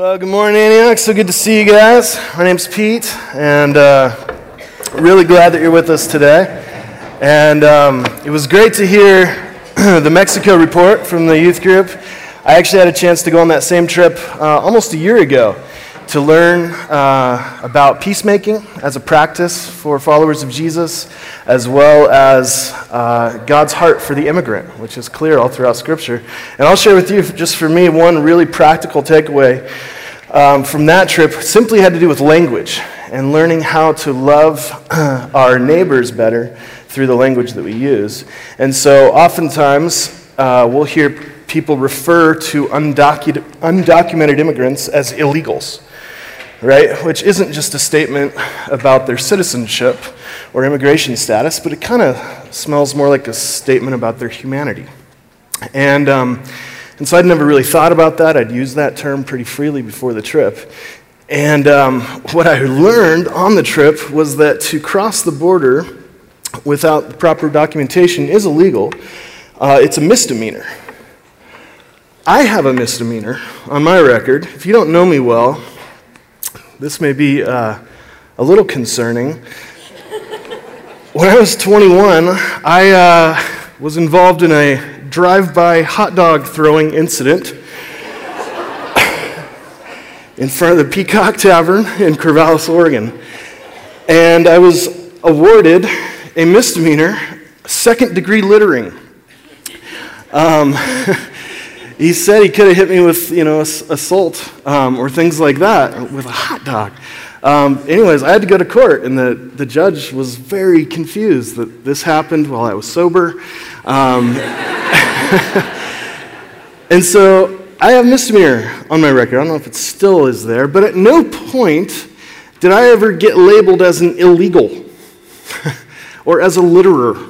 Well, good morning, Antioch. So good to see you guys. My name's Pete, and uh, really glad that you're with us today. And um, it was great to hear the Mexico report from the youth group. I actually had a chance to go on that same trip uh, almost a year ago to learn uh, about peacemaking as a practice for followers of Jesus, as well as uh, God's heart for the immigrant, which is clear all throughout Scripture. And I'll share with you, just for me, one really practical takeaway um, from that trip simply had to do with language and learning how to love our neighbors better through the language that we use. And so oftentimes uh, we'll hear people refer to undocu- undocumented immigrants as illegals right? Which isn't just a statement about their citizenship or immigration status, but it kind of smells more like a statement about their humanity. And, um, and so I'd never really thought about that. I'd used that term pretty freely before the trip. And um, what I learned on the trip was that to cross the border without the proper documentation is illegal. Uh, it's a misdemeanor. I have a misdemeanor on my record. If you don't know me well, this may be uh, a little concerning. when I was 21, I uh, was involved in a drive by hot dog throwing incident in front of the Peacock Tavern in Corvallis, Oregon. And I was awarded a misdemeanor, second degree littering. Um, he said he could have hit me with, you know, assault um, or things like that with a hot dog. Um, anyways, I had to go to court, and the, the judge was very confused that this happened while I was sober. Um, and so I have misdemeanor on my record. I don't know if it still is there, but at no point did I ever get labeled as an illegal or as a litterer.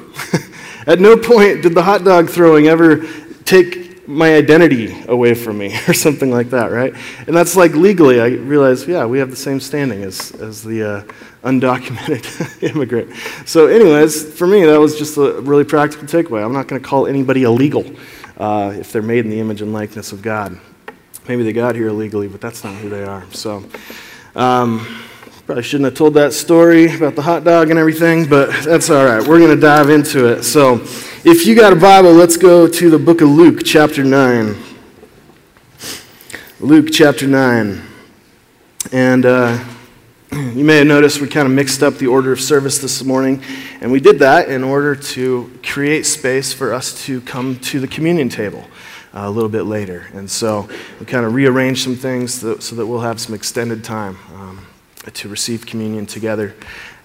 at no point did the hot dog throwing ever take my identity away from me or something like that, right? And that's like legally, I realize, yeah, we have the same standing as, as the uh, undocumented immigrant. So, anyways, for me, that was just a really practical takeaway. I'm not going to call anybody illegal uh, if they're made in the image and likeness of God. Maybe they got here illegally, but that's not who they are. So, um, probably shouldn't have told that story about the hot dog and everything, but that's all right. We're going to dive into it. So, if you got a Bible, let's go to the book of Luke, chapter 9. Luke, chapter 9. And uh, you may have noticed we kind of mixed up the order of service this morning. And we did that in order to create space for us to come to the communion table. Uh, a little bit later. And so we kind of rearranged some things so that we'll have some extended time um, to receive communion together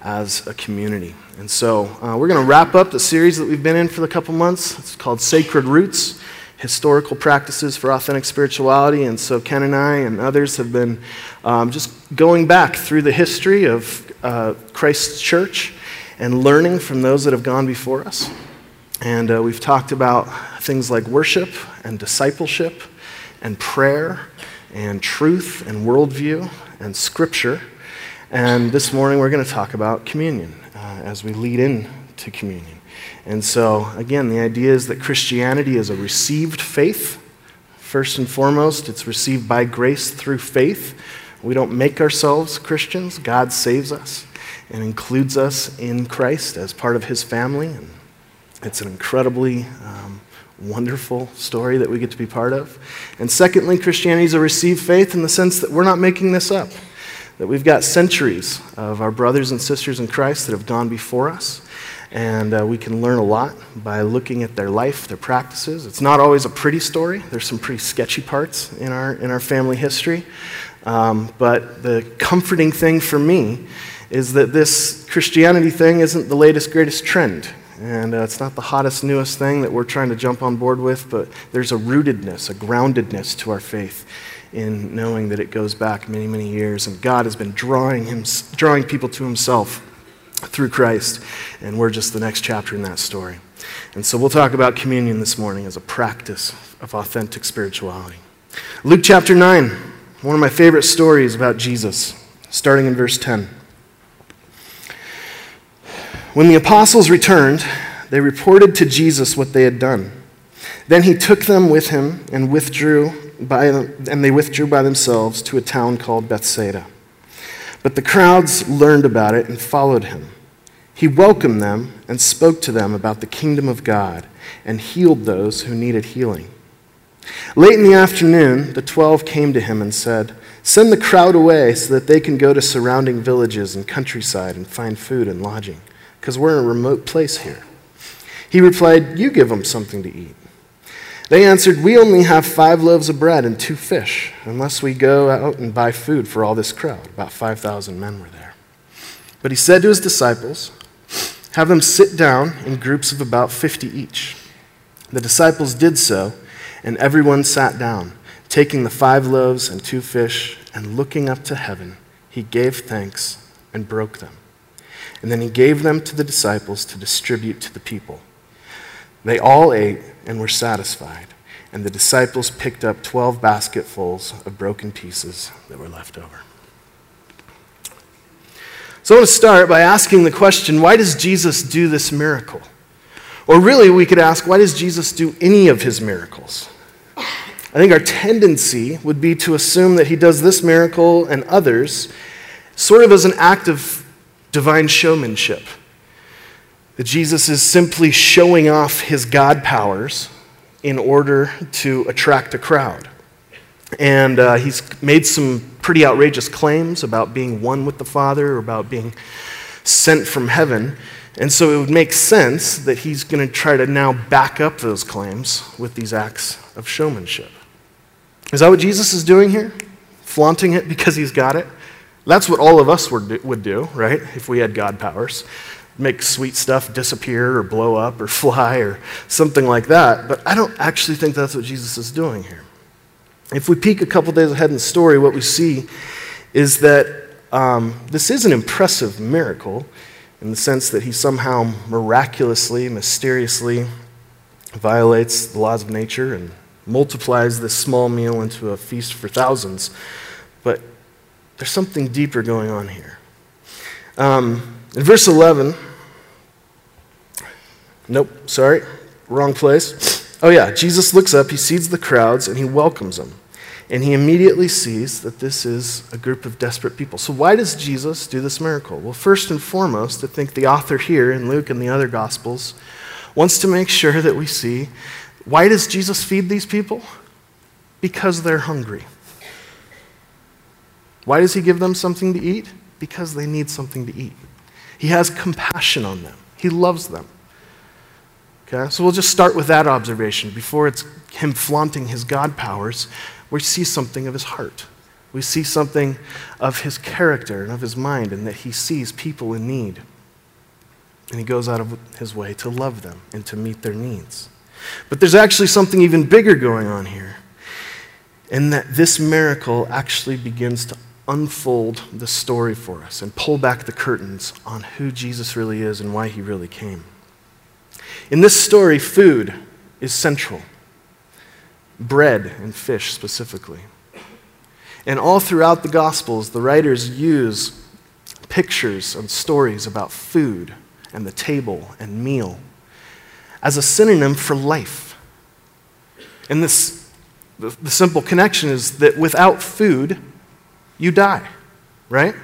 as a community. And so uh, we're going to wrap up the series that we've been in for a couple months. It's called Sacred Roots Historical Practices for Authentic Spirituality. And so Ken and I and others have been um, just going back through the history of uh, Christ's church and learning from those that have gone before us. And uh, we've talked about things like worship and discipleship and prayer and truth and worldview and scripture. And this morning we're going to talk about communion uh, as we lead in to communion. And so, again, the idea is that Christianity is a received faith. First and foremost, it's received by grace through faith. We don't make ourselves Christians, God saves us and includes us in Christ as part of his family. And it's an incredibly um, wonderful story that we get to be part of. And secondly, Christianity is a received faith in the sense that we're not making this up that we've got centuries of our brothers and sisters in Christ that have gone before us. And uh, we can learn a lot by looking at their life, their practices. It's not always a pretty story. There's some pretty sketchy parts in our, in our family history. Um, but the comforting thing for me is that this Christianity thing isn't the latest, greatest trend. And uh, it's not the hottest, newest thing that we're trying to jump on board with, but there's a rootedness, a groundedness to our faith in knowing that it goes back many, many years, and God has been drawing, him, drawing people to Himself through Christ, and we're just the next chapter in that story. And so we'll talk about communion this morning as a practice of authentic spirituality. Luke chapter 9, one of my favorite stories about Jesus, starting in verse 10. When the apostles returned, they reported to Jesus what they had done. Then he took them with him and withdrew by and they withdrew by themselves to a town called Bethsaida. But the crowds learned about it and followed him. He welcomed them and spoke to them about the kingdom of God and healed those who needed healing. Late in the afternoon, the twelve came to him and said, Send the crowd away so that they can go to surrounding villages and countryside and find food and lodging, because we're in a remote place here. He replied, You give them something to eat. They answered, We only have five loaves of bread and two fish, unless we go out and buy food for all this crowd. About 5,000 men were there. But he said to his disciples, Have them sit down in groups of about 50 each. The disciples did so, and everyone sat down, taking the five loaves and two fish, and looking up to heaven, he gave thanks and broke them. And then he gave them to the disciples to distribute to the people. They all ate and were satisfied, and the disciples picked up 12 basketfuls of broken pieces that were left over. So I want to start by asking the question why does Jesus do this miracle? Or really, we could ask why does Jesus do any of his miracles? I think our tendency would be to assume that he does this miracle and others sort of as an act of divine showmanship that Jesus is simply showing off his God powers in order to attract a crowd. And uh, he's made some pretty outrageous claims about being one with the Father, or about being sent from heaven. And so it would make sense that he's going to try to now back up those claims with these acts of showmanship. Is that what Jesus is doing here? Flaunting it because he's got it? That's what all of us would do, right? If we had God powers make sweet stuff disappear or blow up or fly or something like that. But I don't actually think that's what Jesus is doing here. If we peek a couple days ahead in the story, what we see is that um, this is an impressive miracle in the sense that he somehow miraculously, mysteriously violates the laws of nature and multiplies this small meal into a feast for thousands. But there's something deeper going on here. Um, in verse 11, nope, sorry, wrong place. Oh, yeah, Jesus looks up, he sees the crowds, and he welcomes them. And he immediately sees that this is a group of desperate people. So, why does Jesus do this miracle? Well, first and foremost, I think the author here in Luke and the other Gospels wants to make sure that we see why does Jesus feed these people? Because they're hungry. Why does he give them something to eat? Because they need something to eat. He has compassion on them, He loves them. Okay, so we'll just start with that observation. Before it's him flaunting his God powers, we see something of his heart. We see something of his character and of his mind, and that he sees people in need. And he goes out of his way to love them and to meet their needs. But there's actually something even bigger going on here, in that this miracle actually begins to unfold the story for us and pull back the curtains on who Jesus really is and why he really came. In this story, food is central bread and fish specifically. And all throughout the Gospels, the writers use pictures and stories about food and the table and meal as a synonym for life. And this, the, the simple connection is that without food, you die, right?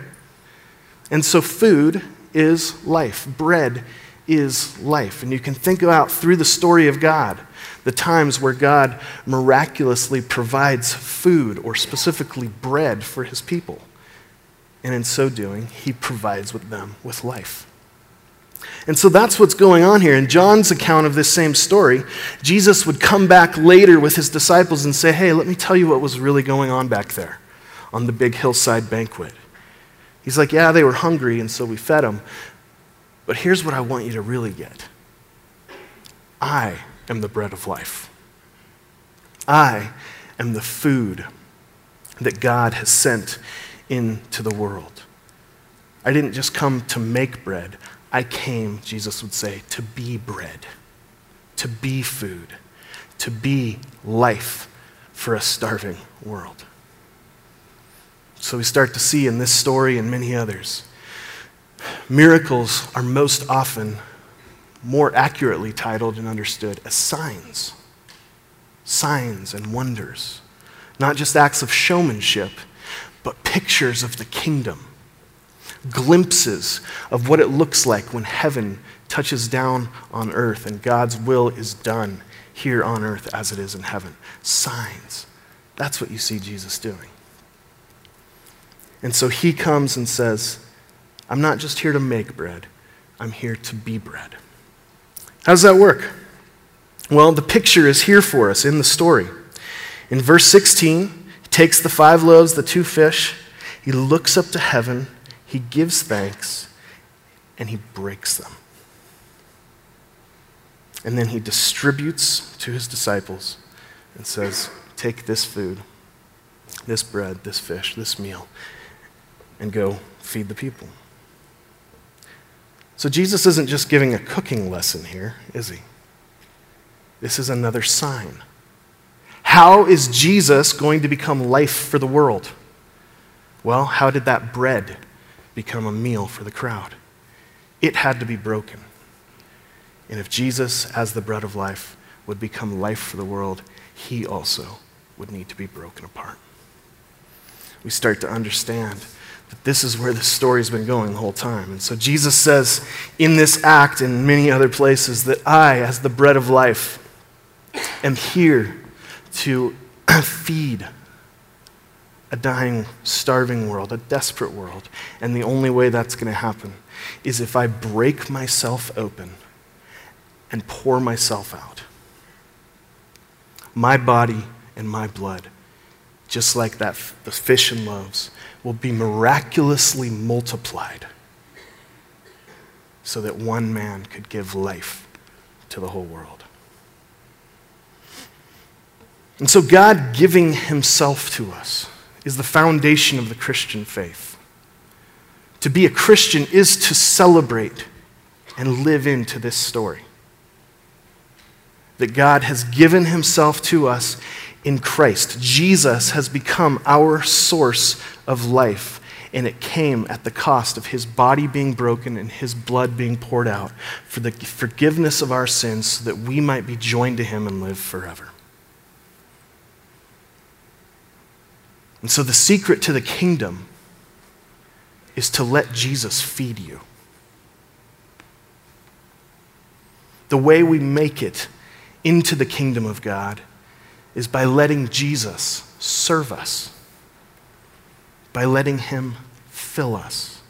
And so food is life. Bread is life. And you can think about through the story of God the times where God miraculously provides food or specifically bread for his people. And in so doing, he provides with them with life. And so that's what's going on here. In John's account of this same story, Jesus would come back later with his disciples and say, Hey, let me tell you what was really going on back there on the big hillside banquet. He's like, Yeah, they were hungry, and so we fed them. But here's what I want you to really get I am the bread of life. I am the food that God has sent into the world. I didn't just come to make bread, I came, Jesus would say, to be bread, to be food, to be life for a starving world. So we start to see in this story and many others, miracles are most often more accurately titled and understood as signs. Signs and wonders. not just acts of showmanship, but pictures of the kingdom, glimpses of what it looks like when heaven touches down on earth and God's will is done here on earth as it is in heaven. Signs. That's what you see Jesus doing. And so he comes and says, I'm not just here to make bread, I'm here to be bread. How does that work? Well, the picture is here for us in the story. In verse 16, he takes the five loaves, the two fish, he looks up to heaven, he gives thanks, and he breaks them. And then he distributes to his disciples and says, Take this food, this bread, this fish, this meal, and go feed the people. So Jesus isn't just giving a cooking lesson here, is he? This is another sign. How is Jesus going to become life for the world? Well, how did that bread become a meal for the crowd? It had to be broken. And if Jesus, as the bread of life, would become life for the world, he also would need to be broken apart. We start to understand that this is where the story's been going the whole time. And so Jesus says in this act and many other places that I, as the bread of life, am here to feed a dying, starving world, a desperate world. And the only way that's going to happen is if I break myself open and pour myself out. My body and my blood, just like that, the fish and loaves, will be miraculously multiplied so that one man could give life to the whole world. And so, God giving Himself to us is the foundation of the Christian faith. To be a Christian is to celebrate and live into this story. That God has given Himself to us in Christ. Jesus has become our source of life, and it came at the cost of His body being broken and His blood being poured out for the forgiveness of our sins so that we might be joined to Him and live forever. And so the secret to the kingdom is to let Jesus feed you. The way we make it into the kingdom of God is by letting Jesus serve us, by letting Him fill us.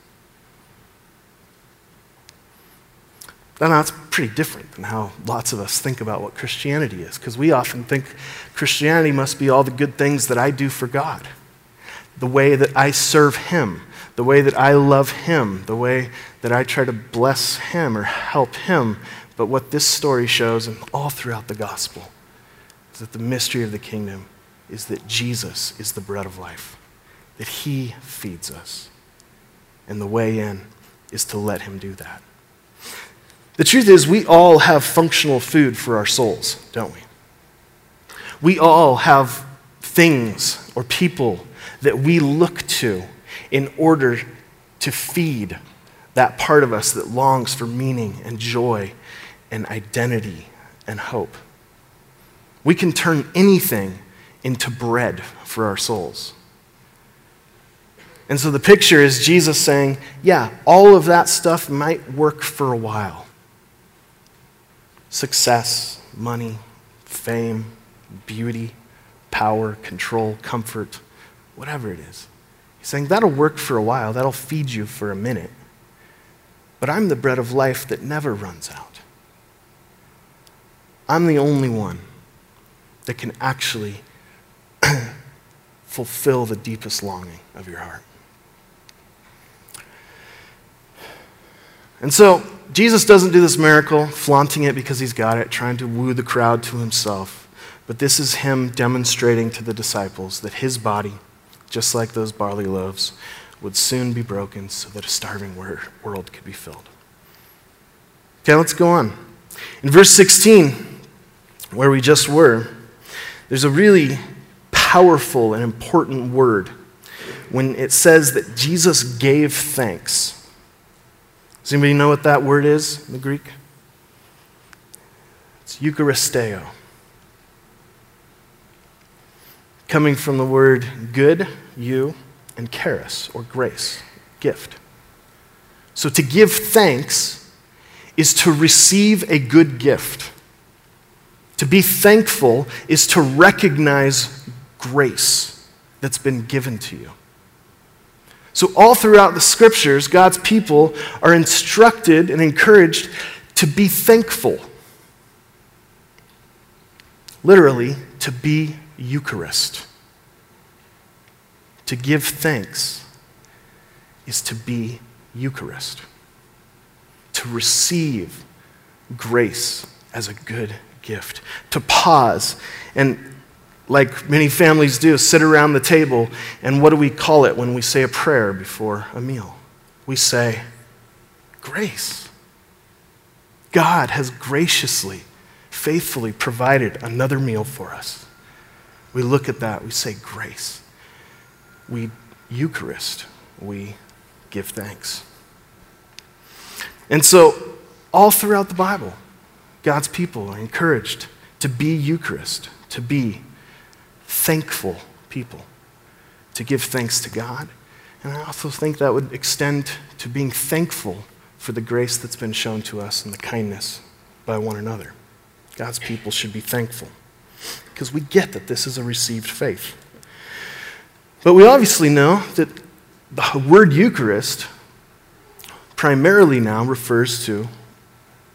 Now, that's pretty different than how lots of us think about what Christianity is, because we often think Christianity must be all the good things that I do for God the way that I serve Him, the way that I love Him, the way that I try to bless Him or help Him. But what this story shows, and all throughout the gospel, is that the mystery of the kingdom is that Jesus is the bread of life, that He feeds us. And the way in is to let Him do that. The truth is, we all have functional food for our souls, don't we? We all have things or people that we look to in order to feed that part of us that longs for meaning and joy and identity and hope. We can turn anything into bread for our souls. And so the picture is Jesus saying, yeah, all of that stuff might work for a while success, money, fame, beauty, power, control, comfort whatever it is. He's saying that'll work for a while, that'll feed you for a minute. But I'm the bread of life that never runs out. I'm the only one that can actually fulfill the deepest longing of your heart. And so, Jesus doesn't do this miracle, flaunting it because he's got it, trying to woo the crowd to himself. But this is him demonstrating to the disciples that his body, just like those barley loaves, would soon be broken so that a starving world could be filled. Okay, let's go on. In verse 16, where we just were, there's a really powerful and important word when it says that Jesus gave thanks. Does anybody know what that word is in the Greek? It's Eucharisteo. coming from the word good, you, and charis, or grace, gift. So to give thanks is to receive a good gift. To be thankful is to recognize grace that's been given to you. So, all throughout the scriptures, God's people are instructed and encouraged to be thankful. Literally, to be Eucharist. To give thanks is to be Eucharist. To receive grace as a good gift. To pause and like many families do, sit around the table, and what do we call it when we say a prayer before a meal? We say, Grace. God has graciously, faithfully provided another meal for us. We look at that, we say, Grace. We Eucharist, we give thanks. And so, all throughout the Bible, God's people are encouraged to be Eucharist, to be thankful people, to give thanks to God. And I also think that would extend to being thankful for the grace that's been shown to us and the kindness by one another. God's people should be thankful because we get that this is a received faith. But we obviously know that the word Eucharist primarily now refers to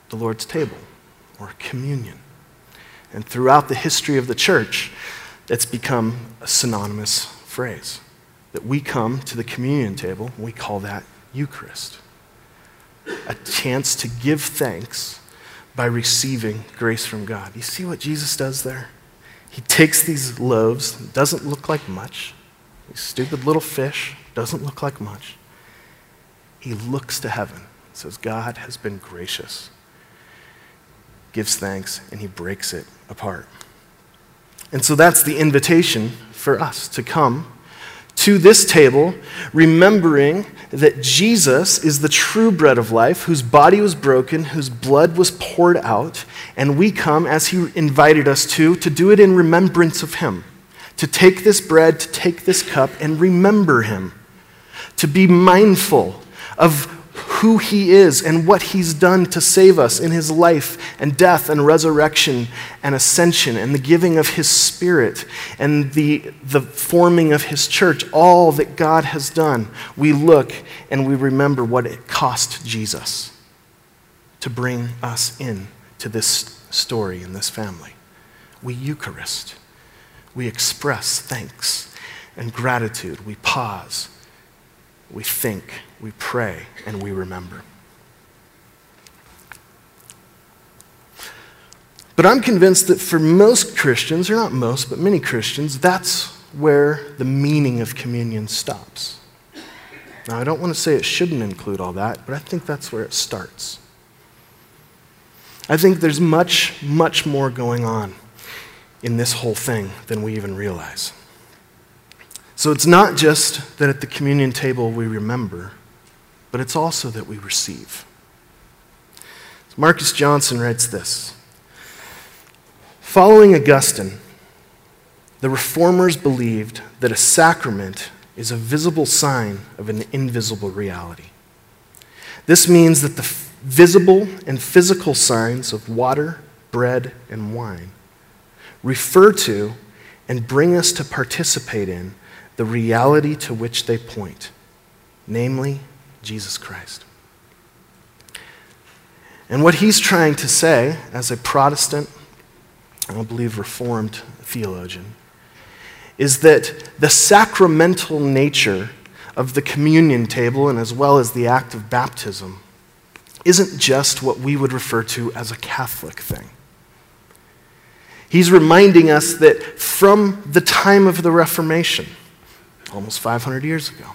the Lord's table or communion. And throughout the history of the church, it's become a synonymous phrase. That we come to the communion table, we call that Eucharist. A chance to give thanks by receiving grace from God. You see what Jesus does there? He takes these loaves, doesn't look like much, these stupid little fish, doesn't look like much. He looks to heaven, says, God has been gracious, gives thanks, and he breaks it apart. And so that's the invitation for us to come to this table, remembering that Jesus is the true bread of life, whose body was broken, whose blood was poured out, and we come, as he invited us to, to do it in remembrance of him, to take this bread, to take this cup, and remember him, to be mindful of who he is and what he's done to save us in his life and death and resurrection and ascension and the giving of his spirit and the, the forming of his church, all that God has done, we look and we remember what it cost Jesus to bring us in to this story in this family. We Eucharist. We express thanks and gratitude. We pause. We think we pray, and we remember. But I'm convinced that for most Christians, or not most, but many Christians, that's where the meaning of communion stops. Now, I don't want to say it shouldn't include all that, but I think that's where it starts. I think there's much, much more going on in this whole thing than we even realize. So it's not just that at the communion table we remember, but it's also that we receive. Marcus Johnson writes this Following Augustine, the reformers believed that a sacrament is a visible sign of an invisible reality. This means that the visible and physical signs of water, bread, and wine refer to and bring us to participate in the reality to which they point, namely Jesus Christ. And what he's trying to say, as a Protestant, I believe Reformed theologian, is that the sacramental nature of the communion table and as well as the act of baptism isn't just what we would refer to as a Catholic thing. He's reminding us that from the time of the Reformation, almost 500 years ago,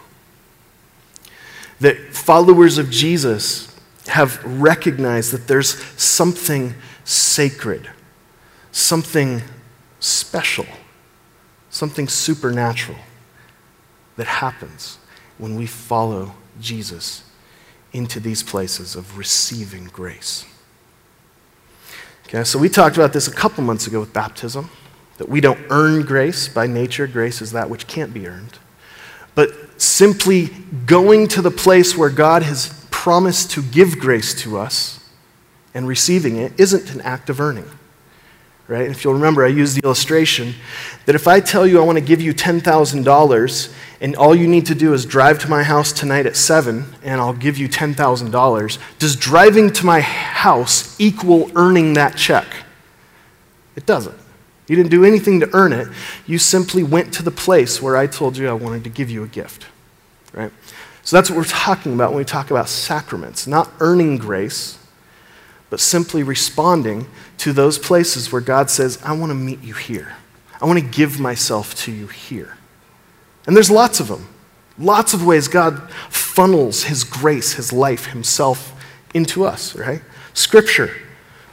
that followers of Jesus have recognized that there's something sacred, something special, something supernatural that happens when we follow Jesus into these places of receiving grace. Okay, so we talked about this a couple months ago with baptism that we don't earn grace by nature. Grace is that which can't be earned. But simply going to the place where God has promised to give grace to us and receiving it isn't an act of earning. Right? If you'll remember, I used the illustration that if I tell you I want to give you $10,000 and all you need to do is drive to my house tonight at 7 and I'll give you $10,000, does driving to my house equal earning that check? It doesn't. You didn't do anything to earn it. You simply went to the place where I told you I wanted to give you a gift. Right? So that's what we're talking about when we talk about sacraments. Not earning grace, but simply responding to those places where God says, I want to meet you here. I want to give myself to you here. And there's lots of them. Lots of ways God funnels His grace, His life, Himself into us, right? Scripture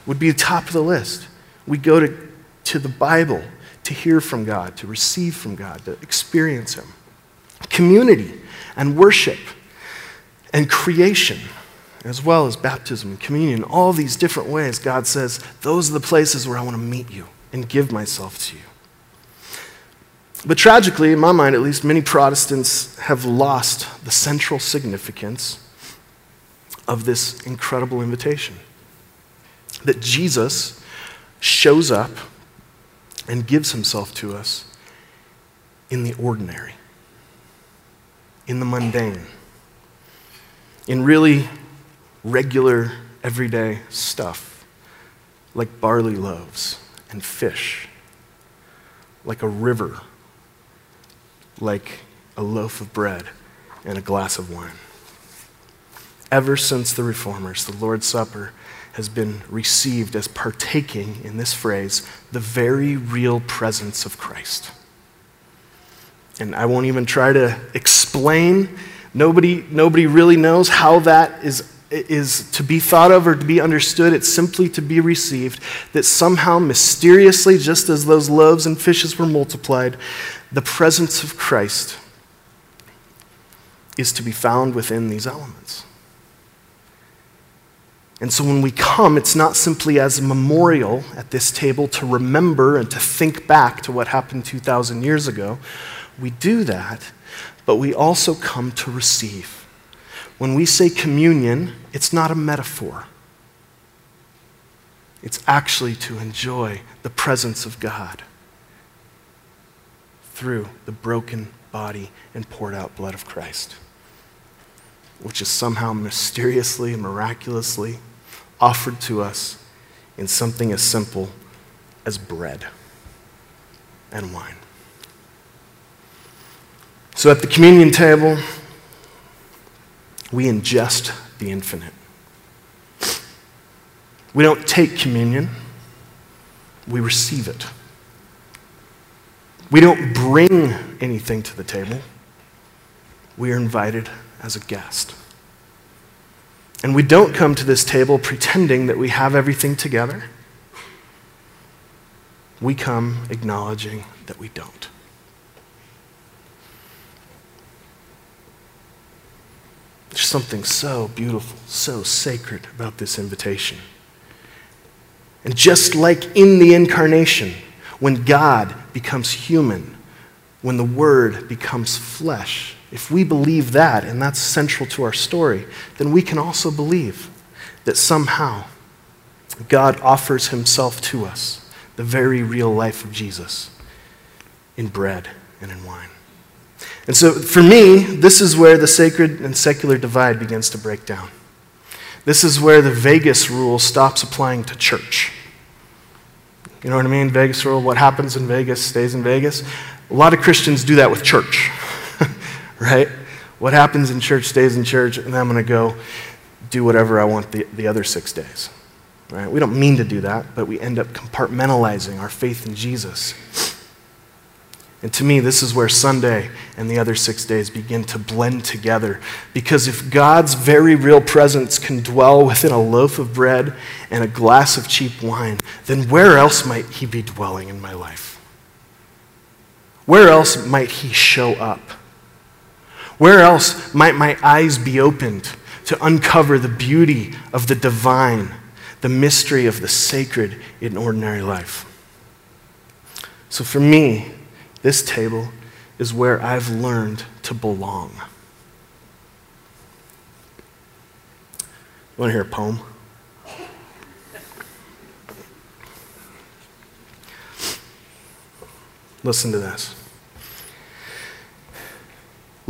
would be the top of the list. We go to, to the Bible to hear from God, to receive from God, to experience Him. Community and worship and creation as well as baptism and communion, all these different ways, God says, those are the places where I want to meet you and give myself to you. But tragically, in my mind at least, many Protestants have lost the central significance of this incredible invitation. That Jesus shows up and gives himself to us in the ordinary, in the mundane, in really regular, everyday stuff, like barley loaves and fish, like a river, like a loaf of bread and a glass of wine. Ever since the Reformers, the Lord's Supper has been received as partaking, in this phrase, the very real presence of Christ. And I won't even try to explain. Nobody, nobody really knows how that is is to be thought of or to be understood, it's simply to be received. That somehow, mysteriously, just as those loaves and fishes were multiplied, the presence of Christ is to be found within these elements. And so when we come, it's not simply as a memorial at this table to remember and to think back to what happened 2,000 years ago. We do that, but we also come to receive. When we say communion, it's not a metaphor. It's actually to enjoy the presence of God through the broken body and poured out blood of Christ, which is somehow mysteriously and miraculously offered to us in something as simple as bread and wine. So at the communion table, we ingest the infinite. We don't take communion, we receive it. We don't bring anything to the table, we are invited as a guest. And we don't come to this table pretending that we have everything together. We come acknowledging that we don't. There's something so beautiful, so sacred about this invitation. And just like in the incarnation, when God becomes human, when the Word becomes flesh, if we believe that, and that's central to our story, then we can also believe that somehow God offers Himself to us, the very real life of Jesus, in bread and in wine. And so for me, this is where the sacred and secular divide begins to break down. This is where the Vegas rule stops applying to church. You know what I mean? Vegas rule, what happens in Vegas stays in Vegas. A lot of Christians do that with church, right? What happens in church stays in church, and I'm going to go do whatever I want the, the other six days. Right? We don't mean to do that, but we end up compartmentalizing our faith in Jesus and to me, this is where Sunday and the other six days begin to blend together. Because if God's very real presence can dwell within a loaf of bread and a glass of cheap wine, then where else might He be dwelling in my life? Where else might He show up? Where else might my eyes be opened to uncover the beauty of the divine, the mystery of the sacred in ordinary life? So for me, this table is where I've learned to belong. You want to hear a poem? Listen to this.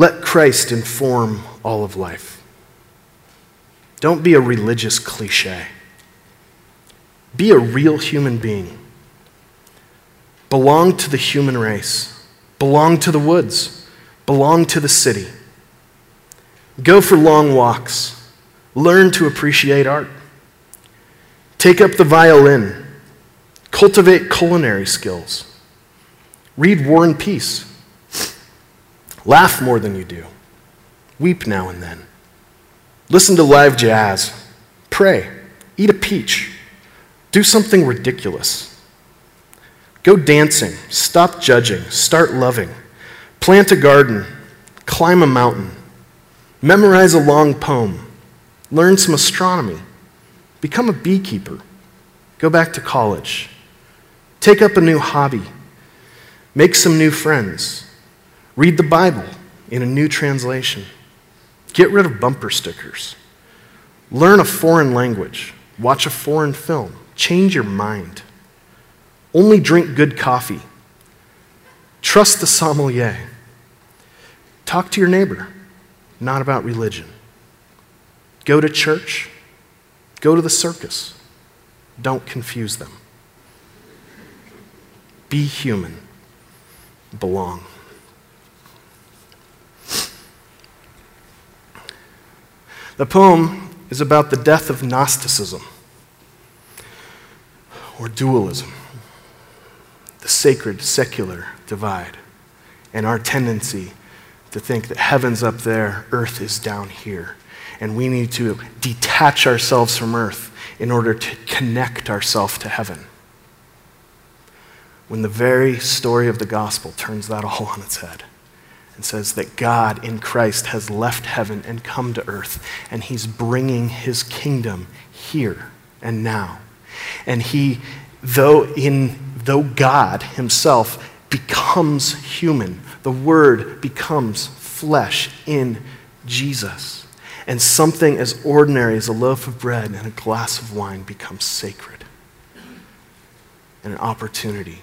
Let Christ inform all of life. Don't be a religious cliche. Be a real human being. Belong to the human race. Belong to the woods. Belong to the city. Go for long walks. Learn to appreciate art. Take up the violin. Cultivate culinary skills. Read War and Peace. Laugh more than you do. Weep now and then. Listen to live jazz. Pray. Eat a peach. Do something ridiculous. Go dancing. Stop judging. Start loving. Plant a garden. Climb a mountain. Memorize a long poem. Learn some astronomy. Become a beekeeper. Go back to college. Take up a new hobby. Make some new friends. Read the Bible in a new translation. Get rid of bumper stickers. Learn a foreign language. Watch a foreign film. Change your mind. Only drink good coffee. Trust the sommelier. Talk to your neighbor, not about religion. Go to church. Go to the circus. Don't confuse them. Be human. Belong. The poem is about the death of Gnosticism or dualism, the sacred secular divide, and our tendency to think that heaven's up there, earth is down here, and we need to detach ourselves from earth in order to connect ourselves to heaven. When the very story of the gospel turns that all on its head and says that God in Christ has left heaven and come to earth, and he's bringing his kingdom here and now. And he, though, in, though God himself becomes human, the Word becomes flesh in Jesus. And something as ordinary as a loaf of bread and a glass of wine becomes sacred and an opportunity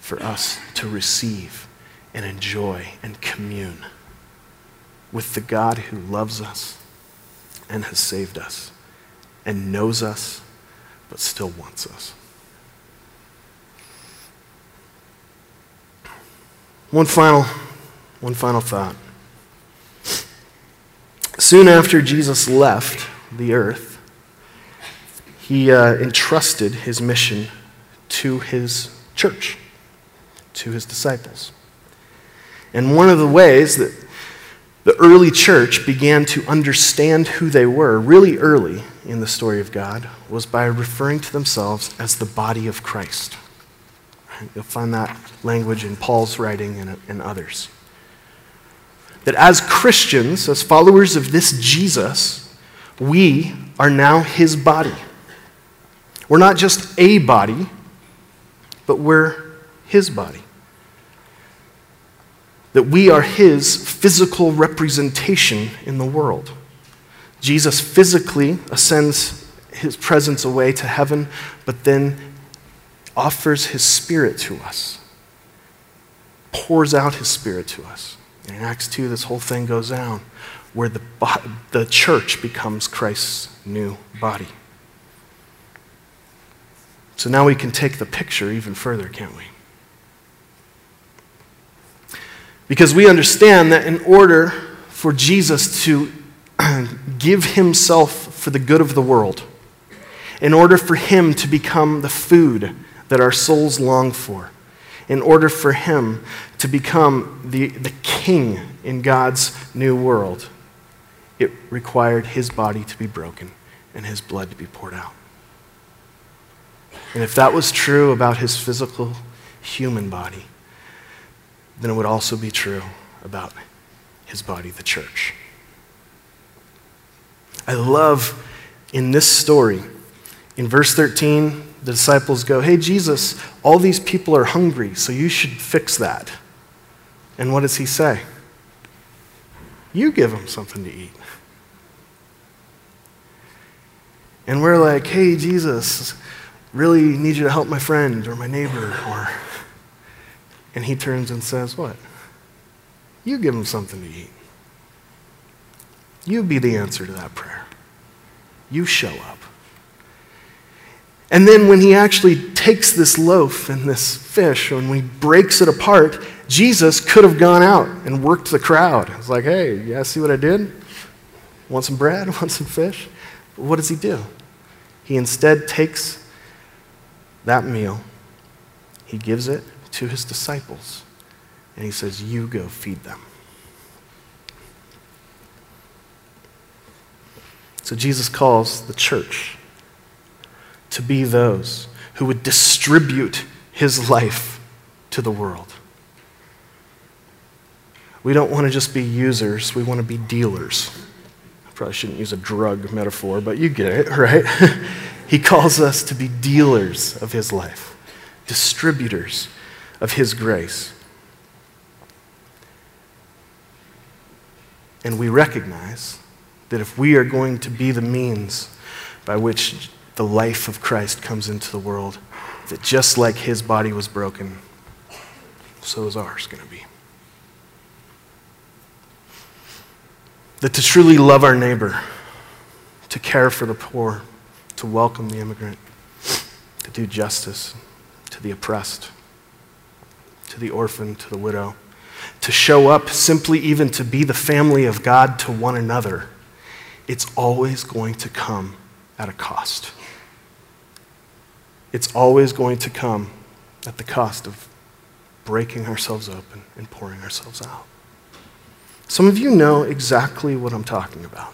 for us to receive and enjoy and commune with the God who loves us and has saved us and knows us but still wants us. One final, one final thought. Soon after Jesus left the earth, he uh, entrusted his mission to his church, to his disciples. And one of the ways that the early church began to understand who they were really early in the story of God was by referring to themselves as the body of Christ. You'll find that language in Paul's writing and, and others. That as Christians, as followers of this Jesus, we are now his body. We're not just a body, but we're his body that we are his physical representation in the world. Jesus physically ascends his presence away to heaven, but then offers his spirit to us, pours out his spirit to us. In Acts 2, this whole thing goes down where the, the church becomes Christ's new body. So now we can take the picture even further, can't we? Because we understand that in order for Jesus to give himself for the good of the world, in order for him to become the food that our souls long for, in order for him to become the, the king in God's new world, it required his body to be broken and his blood to be poured out. And if that was true about his physical human body, then it would also be true about his body, the church. I love in this story In verse 13, the disciples go, Hey, Jesus, all these people are hungry, so you should fix that. And what does he say? You give them something to eat. And we're like, Hey, Jesus, really need you to help my friend or my neighbor. Or... And he turns and says, What? You give them something to eat. You be the answer to that prayer. You show up. And then when he actually takes this loaf and this fish, and when he breaks it apart, Jesus could have gone out and worked the crowd. It's like, hey, you guys see what I did? Want some bread? Want some fish? But what does he do? He instead takes that meal, he gives it to his disciples, and he says, You go feed them. So Jesus calls the church to be those who would distribute his life to the world. We don't want to just be users, we want to be dealers. I probably shouldn't use a drug metaphor, but you get it, right? he calls us to be dealers of his life, distributors of his grace. And we recognize that if we are going to be the means by which the life of Christ comes into the world, that just like his body was broken, so is ours going to be. That to truly love our neighbor, to care for the poor, to welcome the immigrant, to do justice to the oppressed, to the orphan, to the widow, to show up simply even to be the family of God to one another, it's always going to come at a cost it's always going to come at the cost of breaking ourselves open and pouring ourselves out. Some of you know exactly what I'm talking about.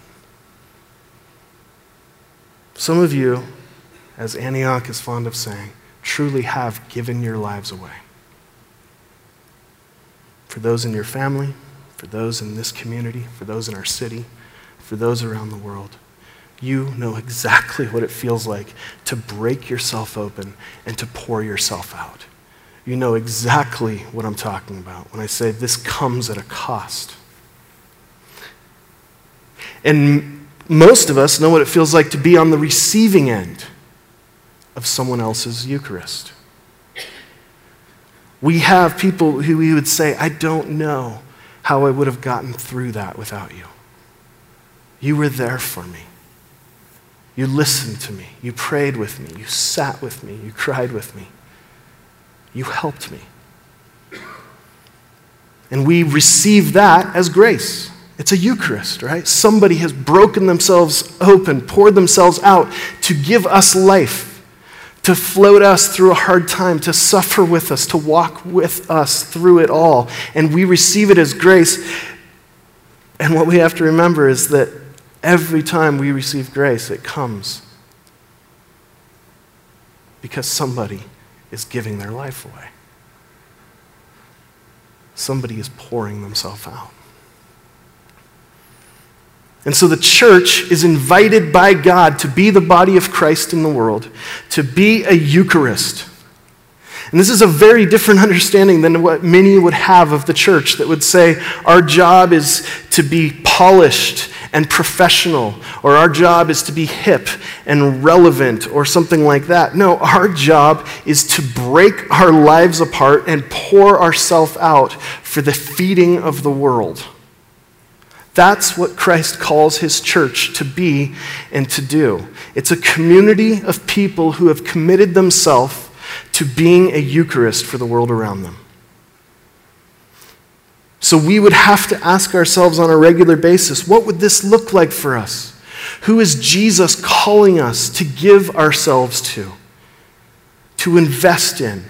Some of you, as Antioch is fond of saying, truly have given your lives away. For those in your family, for those in this community, for those in our city, for those around the world you know exactly what it feels like to break yourself open and to pour yourself out. You know exactly what I'm talking about when I say this comes at a cost. And most of us know what it feels like to be on the receiving end of someone else's Eucharist. We have people who we would say, I don't know how I would have gotten through that without you. You were there for me. You listened to me. You prayed with me. You sat with me. You cried with me. You helped me. And we receive that as grace. It's a Eucharist, right? Somebody has broken themselves open, poured themselves out to give us life, to float us through a hard time, to suffer with us, to walk with us through it all. And we receive it as grace. And what we have to remember is that Every time we receive grace, it comes because somebody is giving their life away. Somebody is pouring themselves out. And so the church is invited by God to be the body of Christ in the world, to be a Eucharist. And this is a very different understanding than what many would have of the church that would say our job is to be polished and professional, or our job is to be hip and relevant, or something like that. No, our job is to break our lives apart and pour ourselves out for the feeding of the world. That's what Christ calls his church to be and to do. It's a community of people who have committed themselves to being a Eucharist for the world around them. So we would have to ask ourselves on a regular basis what would this look like for us? Who is Jesus calling us to give ourselves to, to invest in,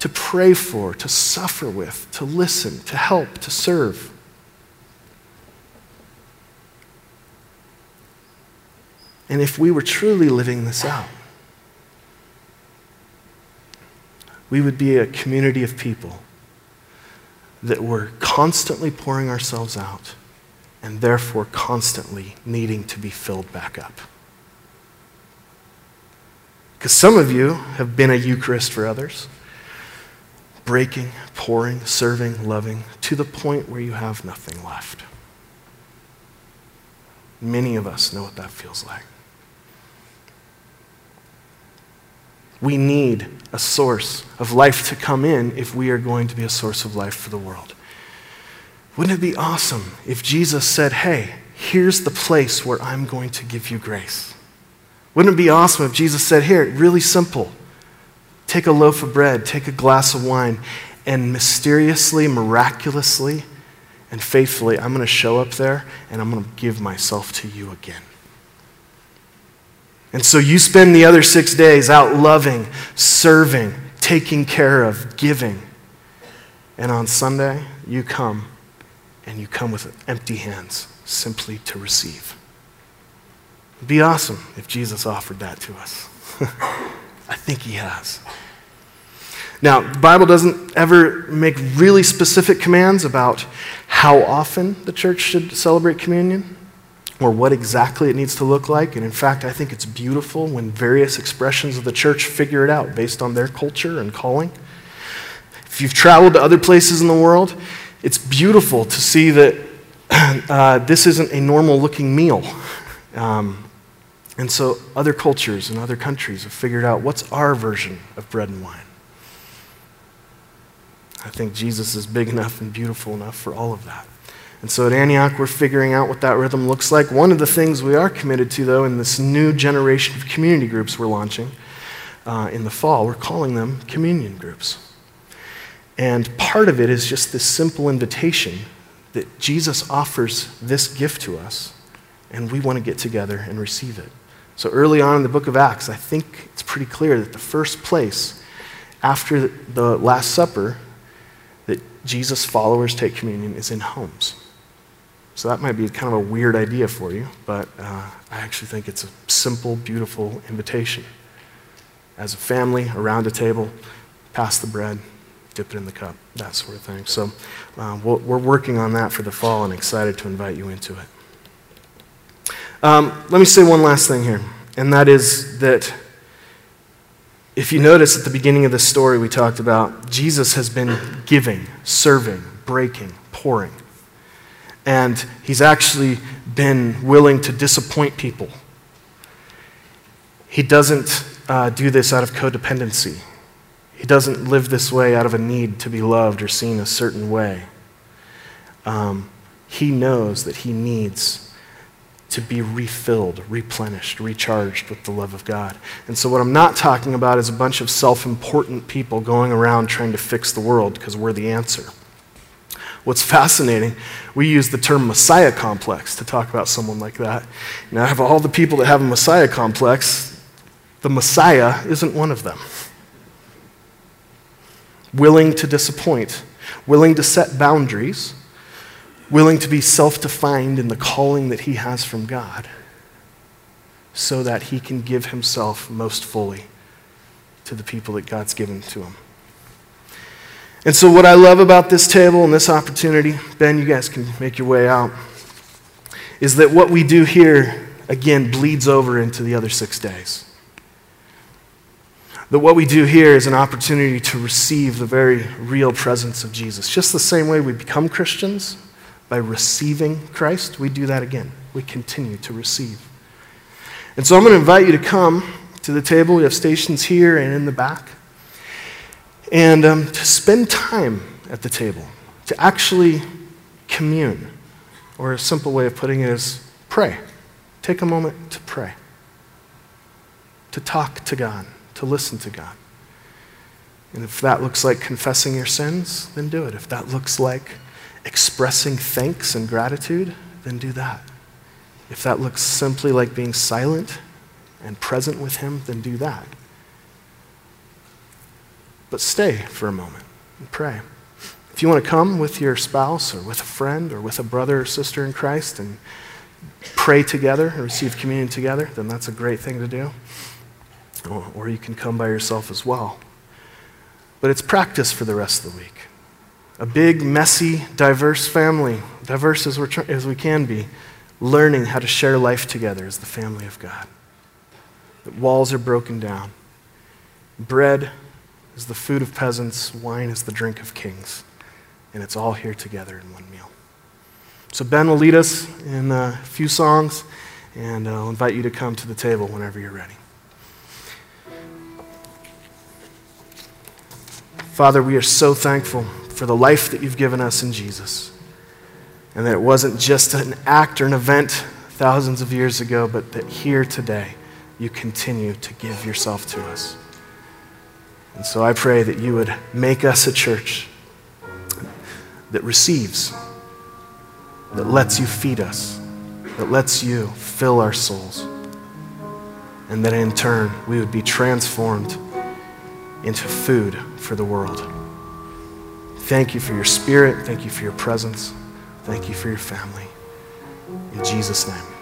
to pray for, to suffer with, to listen, to help, to serve? And if we were truly living this out, we would be a community of people that we're constantly pouring ourselves out and therefore constantly needing to be filled back up. Because some of you have been a Eucharist for others, breaking, pouring, serving, loving, to the point where you have nothing left. Many of us know what that feels like. We need a source of life to come in if we are going to be a source of life for the world. Wouldn't it be awesome if Jesus said, Hey, here's the place where I'm going to give you grace? Wouldn't it be awesome if Jesus said, Here, really simple. Take a loaf of bread, take a glass of wine, and mysteriously, miraculously, and faithfully, I'm going to show up there and I'm going to give myself to you again. And so you spend the other six days out loving, serving, taking care of, giving. And on Sunday, you come and you come with empty hands simply to receive. It'd be awesome if Jesus offered that to us. I think he has. Now, the Bible doesn't ever make really specific commands about how often the church should celebrate communion or what exactly it needs to look like. And in fact, I think it's beautiful when various expressions of the church figure it out based on their culture and calling. If you've traveled to other places in the world, it's beautiful to see that uh, this isn't a normal looking meal. Um, and so other cultures and other countries have figured out what's our version of bread and wine. I think Jesus is big enough and beautiful enough for all of that. And so at Antioch, we're figuring out what that rhythm looks like. One of the things we are committed to, though, in this new generation of community groups we're launching uh, in the fall, we're calling them communion groups. And part of it is just this simple invitation that Jesus offers this gift to us, and we want to get together and receive it. So early on in the book of Acts, I think it's pretty clear that the first place after the Last Supper that Jesus' followers take communion is in homes. So that might be kind of a weird idea for you, but uh, I actually think it's a simple, beautiful invitation. As a family, around a table, pass the bread, dip it in the cup, that sort of thing. So uh, we're working on that for the fall and excited to invite you into it. Um, let me say one last thing here, and that is that if you notice at the beginning of the story, we talked about Jesus has been giving, serving, breaking, pouring. And he's actually been willing to disappoint people. He doesn't uh, do this out of codependency. He doesn't live this way out of a need to be loved or seen a certain way. Um, he knows that he needs to be refilled, replenished, recharged with the love of God. And so, what I'm not talking about is a bunch of self important people going around trying to fix the world because we're the answer. What's fascinating, we use the term Messiah complex to talk about someone like that. Now, of all the people that have a Messiah complex, the Messiah isn't one of them. Willing to disappoint, willing to set boundaries, willing to be self defined in the calling that he has from God, so that he can give himself most fully to the people that God's given to him. And so, what I love about this table and this opportunity, Ben, you guys can make your way out, is that what we do here, again, bleeds over into the other six days. That what we do here is an opportunity to receive the very real presence of Jesus. Just the same way we become Christians by receiving Christ, we do that again. We continue to receive. And so, I'm going to invite you to come to the table. We have stations here and in the back and um, to spend time at the table, to actually commune. Or a simple way of putting it is pray. Take a moment to pray, to talk to God, to listen to God. And if that looks like confessing your sins, then do it. If that looks like expressing thanks and gratitude, then do that. If that looks simply like being silent and present with Him, then do that. But stay for a moment and pray. If you want to come with your spouse or with a friend or with a brother or sister in Christ and pray together and receive communion together, then that's a great thing to do. Or, you can come by yourself as well. But it's practice for the rest of the week. A big, messy, diverse family, diverse as, we're, as we can be, learning how to share life together as the family of God. The walls are broken down Bread is the food of peasants, wine is the drink of kings, and it's all here together in one meal. So, Ben will lead us in a few songs, and I'll invite you to come to the table whenever you're ready. Father, we are so thankful for the life that you've given us in Jesus, and that it wasn't just an act or an event thousands of years ago, but that here today you continue to give yourself to us. And so I pray that you would make us a church that receives, that lets you feed us, that lets you fill our souls, and that in turn we would be transformed into food for the world. Thank you for your spirit. Thank you for your presence. Thank you for your family. In Jesus' name.